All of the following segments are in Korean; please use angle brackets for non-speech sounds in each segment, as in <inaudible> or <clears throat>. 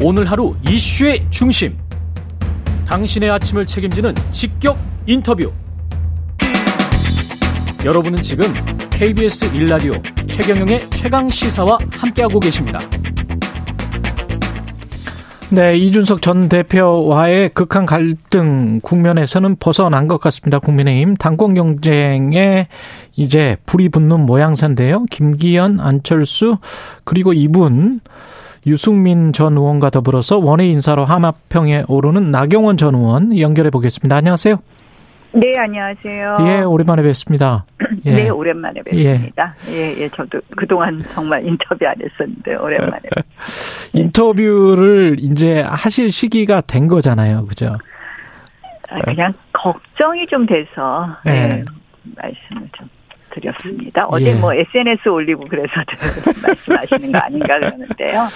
오늘 하루 이슈의 중심. 당신의 아침을 책임지는 직격 인터뷰. 여러분은 지금 KBS 일라디오 최경영의 최강 시사와 함께하고 계십니다. 네, 이준석 전 대표와의 극한 갈등 국면에서는 벗어난 것 같습니다. 국민의힘 당권 경쟁에 이제 불이 붙는 모양새인데요. 김기현, 안철수 그리고 이분 유승민 전 의원과 더불어서 원외 인사로 하마평에 오르는 나경원 전 의원 연결해 보겠습니다. 안녕하세요. 네, 안녕하세요. 예, 오랜만에 뵙습니다. <clears throat> 예. 네, 오랜만에 뵙습니다. 예. 예, 예, 저도 그동안 정말 인터뷰 안 했었는데, 오랜만에. <laughs> 인터뷰를 이제 하실 시기가 된 거잖아요. 그죠? 아, 그냥 걱정이 좀 돼서, 예. 네, 말씀을 좀 드렸습니다. 어제 예. 뭐 SNS 올리고 그래서 <laughs> 말씀하시는 거 아닌가 그러는데요.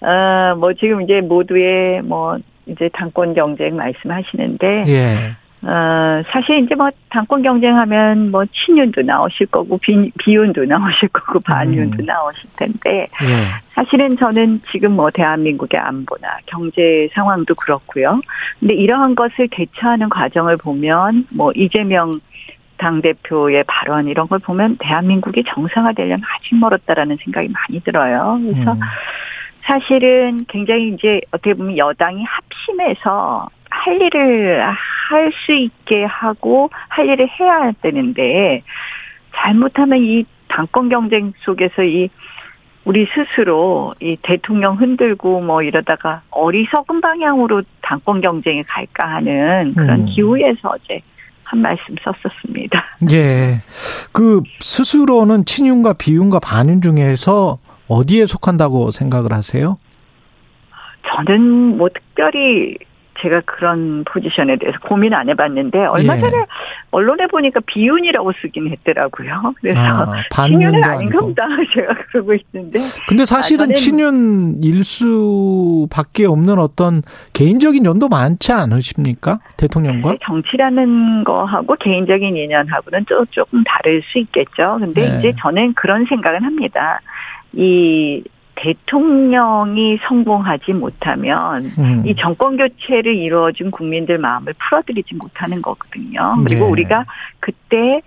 어, 뭐 지금 이제 모두의 뭐 이제 당권 경쟁 말씀하시는데, 예. 어, 사실 이제 뭐 당권 경쟁하면 뭐 친윤도 나오실 거고 비, 비윤도 나오실 거고 반윤도 음. 나오실 텐데 예. 사실은 저는 지금 뭐 대한민국의 안보나 경제 상황도 그렇고요. 근데 이러한 것을 대처하는 과정을 보면 뭐 이재명 당 대표의 발언 이런 걸 보면 대한민국이 정상화되려면 아직 멀었다라는 생각이 많이 들어요. 그래서 음. 사실은 굉장히 이제 어떻게 보면 여당이 합심해서 할 일을 할 수 있게 하고 할 일을 해야 되는데 잘못하면 이 당권 경쟁 속에서 이 우리 스스로 이 대통령 흔들고 뭐 이러다가 어리석은 방향으로 당권 경쟁에 갈까 하는 그런 음. 기후에서 어제 한 말씀 썼었습니다. <laughs> 예. 그 스스로는 친윤과 비윤과 반윤 중에서 어디에 속한다고 생각을 하세요? 저는 뭐 특별히 제가 그런 포지션에 대해서 고민 안 해봤는데 얼마 예. 전에 언론에 보니까 비윤이라고 쓰긴 했더라고요. 그래서 아, 친윤은 아닌가 보다 <laughs> 제가 그러고 있는데. 근데 사실은 아, 친윤일 수밖에 없는 어떤 개인적인 연도 많지 않으십니까 대통령과? 정치라는 거하고 개인적인 인연하고는 또 조금 다를 수 있겠죠. 근데 네. 이제 저는 그런 생각은 합니다. 이 대통령이 성공하지 못하면 음. 이 정권 교체를 이루어준 국민들 마음을 풀어드리지 못하는 거거든요. 그리고 네. 우리가 그때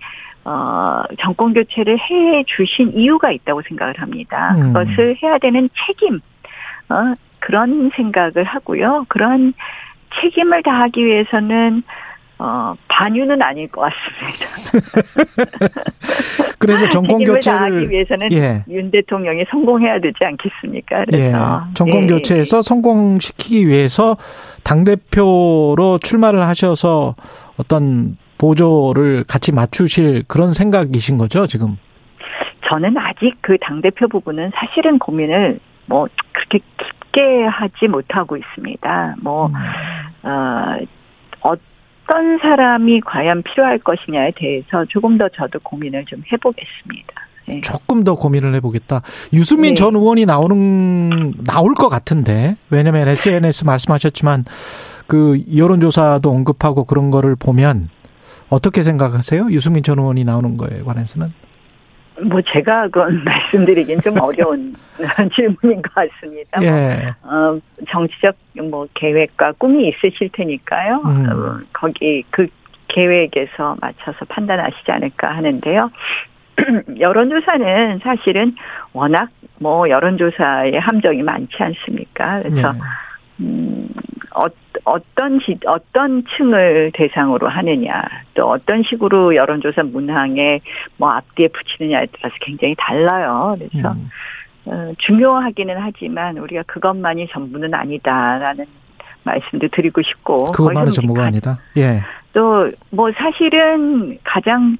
어 정권 교체를 해 주신 이유가 있다고 생각을 합니다. 음. 그것을 해야 되는 책임 어 그런 생각을 하고요. 그런 책임을 다하기 위해서는 어, 반유는 아닐 것 같습니다. <laughs> 그래서 정권 교체를 <laughs> 하기 위해서는 예. 윤 대통령이 성공해야 되지 않겠습니까? 그래서 예. 정권 예. 교체에서 성공시키기 위해서 당 대표로 출마를 하셔서 어떤 보조를 같이 맞추실 그런 생각이신 거죠, 지금? 저는 아직 그 당 대표 부분은 사실은 고민을 뭐 그렇게 깊게 하지 못하고 있습니다. 뭐 음. 어, 어떤 사람이 과연 필요할 것이냐에 대해서 조금 더 저도 고민을 좀 해보겠습니다. 네. 조금 더 고민을 해보겠다. 유승민 네. 전 의원이 나오는 나올 것 같은데 왜냐하면 SNS 말씀하셨지만 그 여론조사도 언급하고 그런 거를 보면 어떻게 생각하세요? 유승민 전 의원이 나오는 거에 관해서는? 뭐 제가 그건 <laughs> 말씀드리긴 좀 어려운 <laughs> 질문인 것 같습니다. 예. 어, 정치적 뭐 계획과 꿈이 있으실 테니까요. 음. 어, 거기 그 계획에서 맞춰서 판단하시지 않을까 하는데요. <clears throat> 여론조사는 사실은 워낙 뭐 여론조사의 함정이 많지 않습니까? 그래서 네. 음, 어, 어떤 지, 어떤 층을 대상으로 하느냐, 또 어떤 식으로 여론조사 문항에 뭐 앞뒤에 붙이느냐에 따라서 굉장히 달라요. 그래서 음. 어, 중요하기는 하지만 우리가 그것만이 전부는 아니다라는 말씀도 드리고 싶고 그것만은 전부가 아니다. 예. 또 뭐 사실은 가장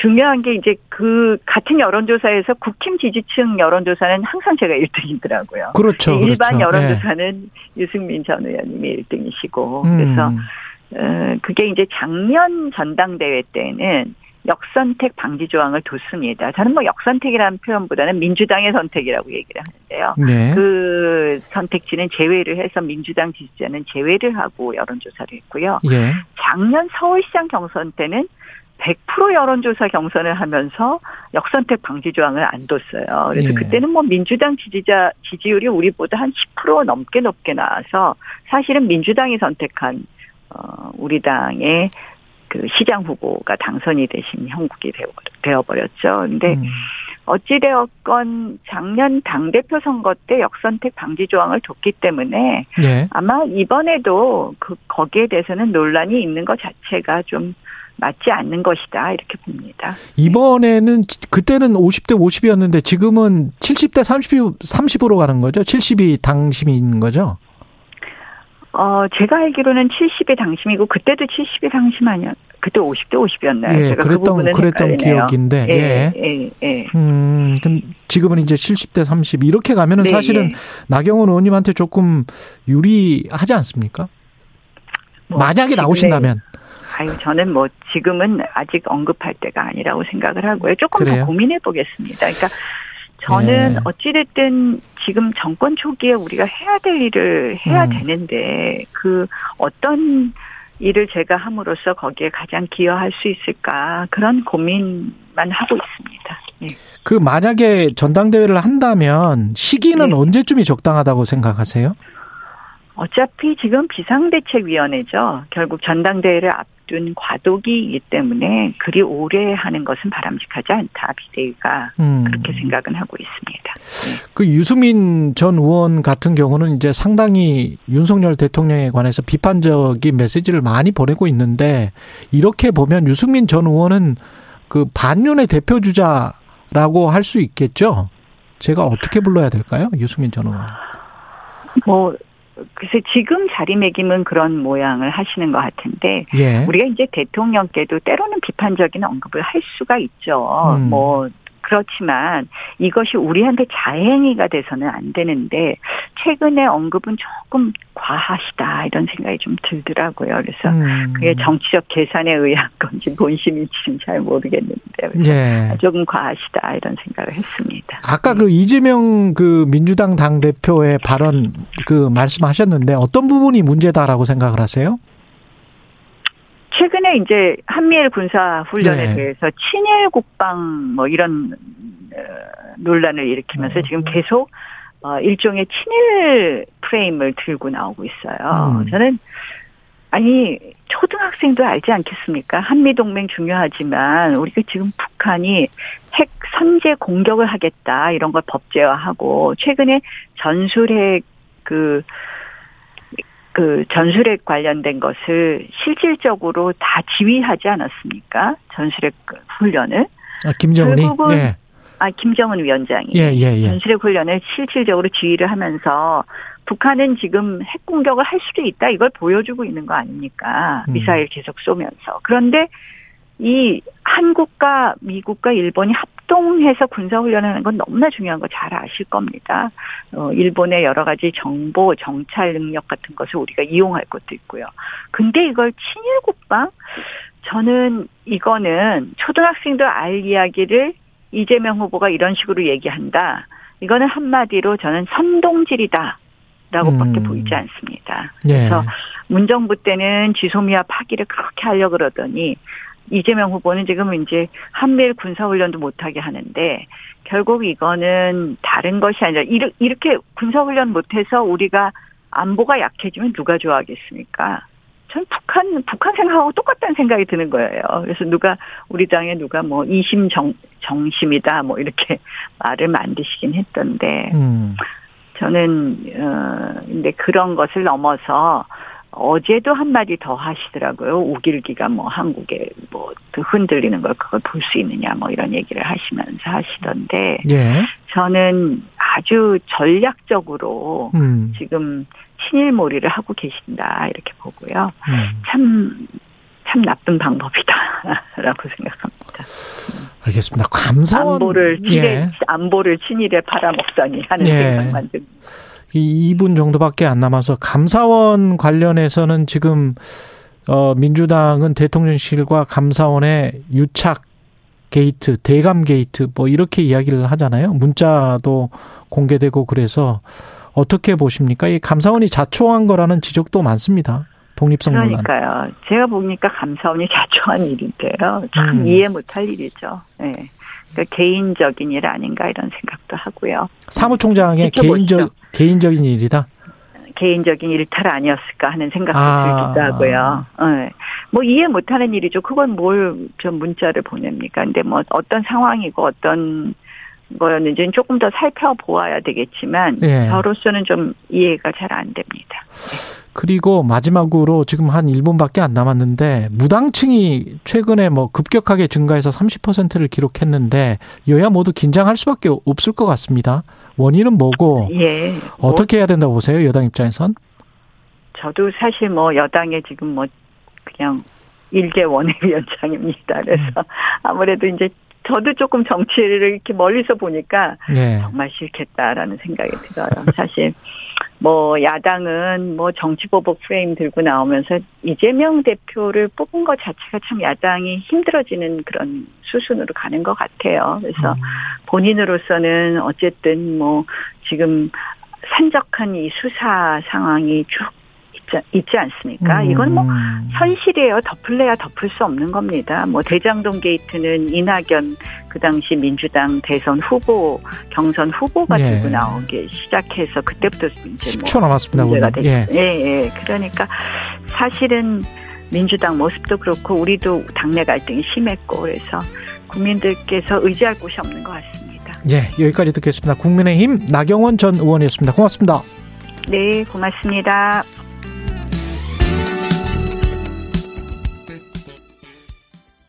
중요한 게 이제 그 같은 여론조사에서 국힘 지지층 여론조사는 항상 제가 <laughs> 1등이더라고요. 그렇죠. 일반 그렇죠. 여론조사는 네. 유승민 전 의원님이 1등이시고 음. 그래서 어 그게 이제 작년 전당대회 때는 역선택 방지 조항을 뒀습니다. 저는 뭐 역선택이라는 표현보다는 민주당의 선택이라고 얘기를 하는데요. 네. 그 선택지는 제외를 해서 민주당 지지자는 제외를 하고 여론조사를 했고요. 예. 작년 서울시장 경선 때는 100% 여론조사 경선을 하면서 역선택 방지 조항을 안 뒀어요. 그래서 예. 그때는 뭐 민주당 지지자 지지율이 우리보다 한 10% 넘게 높게 나와서 사실은 민주당이 선택한 어 우리 당의 그 시장 후보가 당선이 되신 형국이 되어 버렸죠. 근데 음. 어찌 되었건 작년 당 대표 선거 때 역선택 방지 조항을 뒀기 때문에 네. 아마 이번에도 그 거기에 대해서는 논란이 있는 것 자체가 좀 맞지 않는 것이다 이렇게 봅니다. 이번에는 그때는 50대 50이었는데 지금은 70대 30 30으로 가는 거죠? 70이 당심인 거죠? 어, 제가 알기로는 70이 당심이고 그때도 70이 당심 아니었 그때 50대 50이었나요? 예, 제가 그 그랬던 그 그랬던 헷갈리네요. 기억인데. 예, 예. 예, 예. 음, 지금은 이제 70대 30 이렇게 가면은 네, 사실은 예. 나경원 의원님한테 조금 유리하지 않습니까? 뭐, 만약에 나오신다면. 아유, 저는 뭐 지금은 아직 언급할 때가 아니라고 생각을 하고요. 조금 그래요? 더 고민해 보겠습니다. 그러니까 저는 네. 어찌됐든 지금 정권 초기에 우리가 해야 될 일을 해야 음. 되는데 그 어떤 일을 제가 함으로써 거기에 가장 기여할 수 있을까 그런 고민만 하고 있습니다. 네. 그 만약에 전당대회를 한다면 시기는 네. 언제쯤이 적당하다고 생각하세요? 어차피 지금 비상대책위원회죠. 결국 전당대회를 앞 둔 과도기이기 때문에 그리 오래 하는 것은 바람직하지 않다. 비대위가 음. 그렇게 생각은 하고 있습니다. 네. 그 유수민 전 의원 같은 경우는 이제 상당히 윤석열 대통령에 관해서 비판적인 메시지를 많이 보내고 있는데 이렇게 보면 유수민 전 의원은 그 반윤의 대표 주자라고 할 수 있겠죠. 제가 어떻게 불러야 될까요, 유수민 전 의원? 뭐 글쎄 지금 자리매김은 그런 모양을 하시는 것 같은데 예. 우리가 이제 대통령께도 때로는 비판적인 언급을 할 수가 있죠. 음. 뭐 그렇지만 이것이 우리한테 자행위가 돼서는 안 되는데 최근에 언급은 조금 과하시다 이런 생각이 좀 들더라고요. 그래서 음. 그게 정치적 계산에 의한 건지 본심인지는 잘 모르겠는데 예. 조금 과하시다 이런 생각을 했습니다. 아까 그 이재명 그 민주당 당 대표의 발언 그 말씀하셨는데 어떤 부분이 문제다라고 생각을 하세요? 최근에 이제 한미일 군사 훈련에 네. 대해서 친일 국방 뭐 이런 어, 논란을 일으키면서 음. 지금 계속 어, 일종의 친일 프레임을 들고 나오고 있어요. 음. 저는 아니 초등학생도 알지 않겠습니까? 한미 동맹 중요하지만 우리가 지금 북한이 핵 선제 공격을 하겠다 이런 걸 법제화하고 최근에 전술핵 그 그 전술핵 관련된 것을 실질적으로 다 지휘하지 않았습니까? 전술핵 훈련을. 아, 김정은이? 결국은 예. 아, 김정은 위원장이 예, 예, 예. 전술핵 훈련을 실질적으로 지휘를 하면서 북한은 지금 핵 공격을 할 수도 있다 이걸 보여주고 있는 거 아닙니까? 음. 미사일 계속 쏘면서. 그런데 이 한국과 미국과 일본이 합동해서 군사훈련하는 건 너무나 중요한 거 잘 아실 겁니다. 어, 일본의 여러 가지 정보, 정찰 능력 같은 것을 우리가 이용할 것도 있고요. 근데 이걸 친일 국방? 저는 이거는 초등학생도 알 이야기를 이재명 후보가 이런 식으로 얘기한다. 이거는 한마디로 저는 선동질이다. 라고밖에 음. 보이지 않습니다. 예. 그래서 문정부 때는 지소미아 파기를 그렇게 하려 고 그러더니 이재명 후보는 지금 이제 한미일 군사훈련도 못하게 하는데 결국 이거는 다른 것이 아니라 이렇게 군사훈련 못해서 우리가 안보가 약해지면 누가 좋아하겠습니까? 전 북한 북한 생각하고 똑같다는 생각이 드는 거예요. 그래서 누가 우리 당에 누가 뭐 이심 정 정심이다 뭐 이렇게 <laughs> 말을 만드시긴 했던데 음. 저는 어 근데 그런 것을 넘어서 어제도 한마디 더 하시더라고요. 우길기가 뭐 한국에 뭐 흔들리는 걸 그걸 볼 수 있느냐 뭐 이런 얘기를 하시면서 하시던데 예. 저는 아주 전략적으로 음. 지금 친일몰이를 하고 계신다 이렇게 보고요. 음. 참, 참 나쁜 방법이다라고 <laughs> 생각합니다. 알겠습니다. 감사원 안보를 친일, 예. 안보를 친일에 팔아먹다니 하는 예. 생각만 듭니다. 이 2분 정도밖에 안 남아서 감사원 관련해서는 지금 어 민주당은 대통령실과 감사원의 유착 게이트, 대감 게이트 뭐 이렇게 이야기를 하잖아요. 문자도 공개되고 그래서 어떻게 보십니까? 이 감사원이 자초한 거라는 지적도 많습니다. 독립성 논란. 그러니까요. 제가 보니까 감사원이 자초한 일인데요. 참 음. 이해 못할 일이죠. 네. 그러니까 개인적인 일 아닌가 이런 생각도 하고요. 사무총장의 개인적 개인적인 일이다. 개인적인 일탈 아니었을까 하는 생각도 아. 들기도 하고요. 네. 뭐 이해 못하는 일이죠. 그건 뭘 좀 문자를 보냅니까? 근데 뭐 어떤 상황이고 어떤 거였는지는 조금 더 살펴보아야 되겠지만 예. 저로서는 좀 이해가 잘 안 됩니다. 그리고 마지막으로 지금 한 1분밖에 안 남았는데 무당층이 최근에 뭐 급격하게 증가해서 30%를 기록했는데 여야 모두 긴장할 수밖에 없을 것 같습니다. 원인은 뭐고 예. 뭐 어떻게 해야 된다고 보세요? 여당 입장에선? 저도 사실 뭐 여당에 지금 뭐 그냥 일개 원외위원장입니다. 그래서 음. 아무래도 이제 저도 조금 정치를 이렇게 멀리서 보니까 네. 정말 싫겠다라는 생각이 들어요. 사실 뭐 야당은 뭐 정치보복 프레임 들고 나오면서 이재명 대표를 뽑은 것 자체가 참 야당이 힘들어지는 그런 수순으로 가는 것 같아요. 그래서 음. 본인으로서는 어쨌든 뭐 지금 산적한 이 수사 상황이 쭉 있지 않습니까? 음. 이건 뭐 현실이에요. 덮을래야 덮을 수 없는 겁니다. 뭐 대장동 게이트는 이낙연 그 당시 민주당 대선 후보 경선 후보가 예. 들고 나오기 시작해서 그때부터 이제 뭐 10초 남았습니다. 문제가 됐죠. 예. 예, 예. 그러니까 사실은 민주당 모습도 그렇고 우리도 당내 갈등이 심했고 그래서 국민들께서 의지할 곳이 없는 것 같습니다. 예, 여기까지 듣겠습니다. 국민의힘 나경원 전 의원이었습니다. 고맙습니다. 네, 고맙습니다.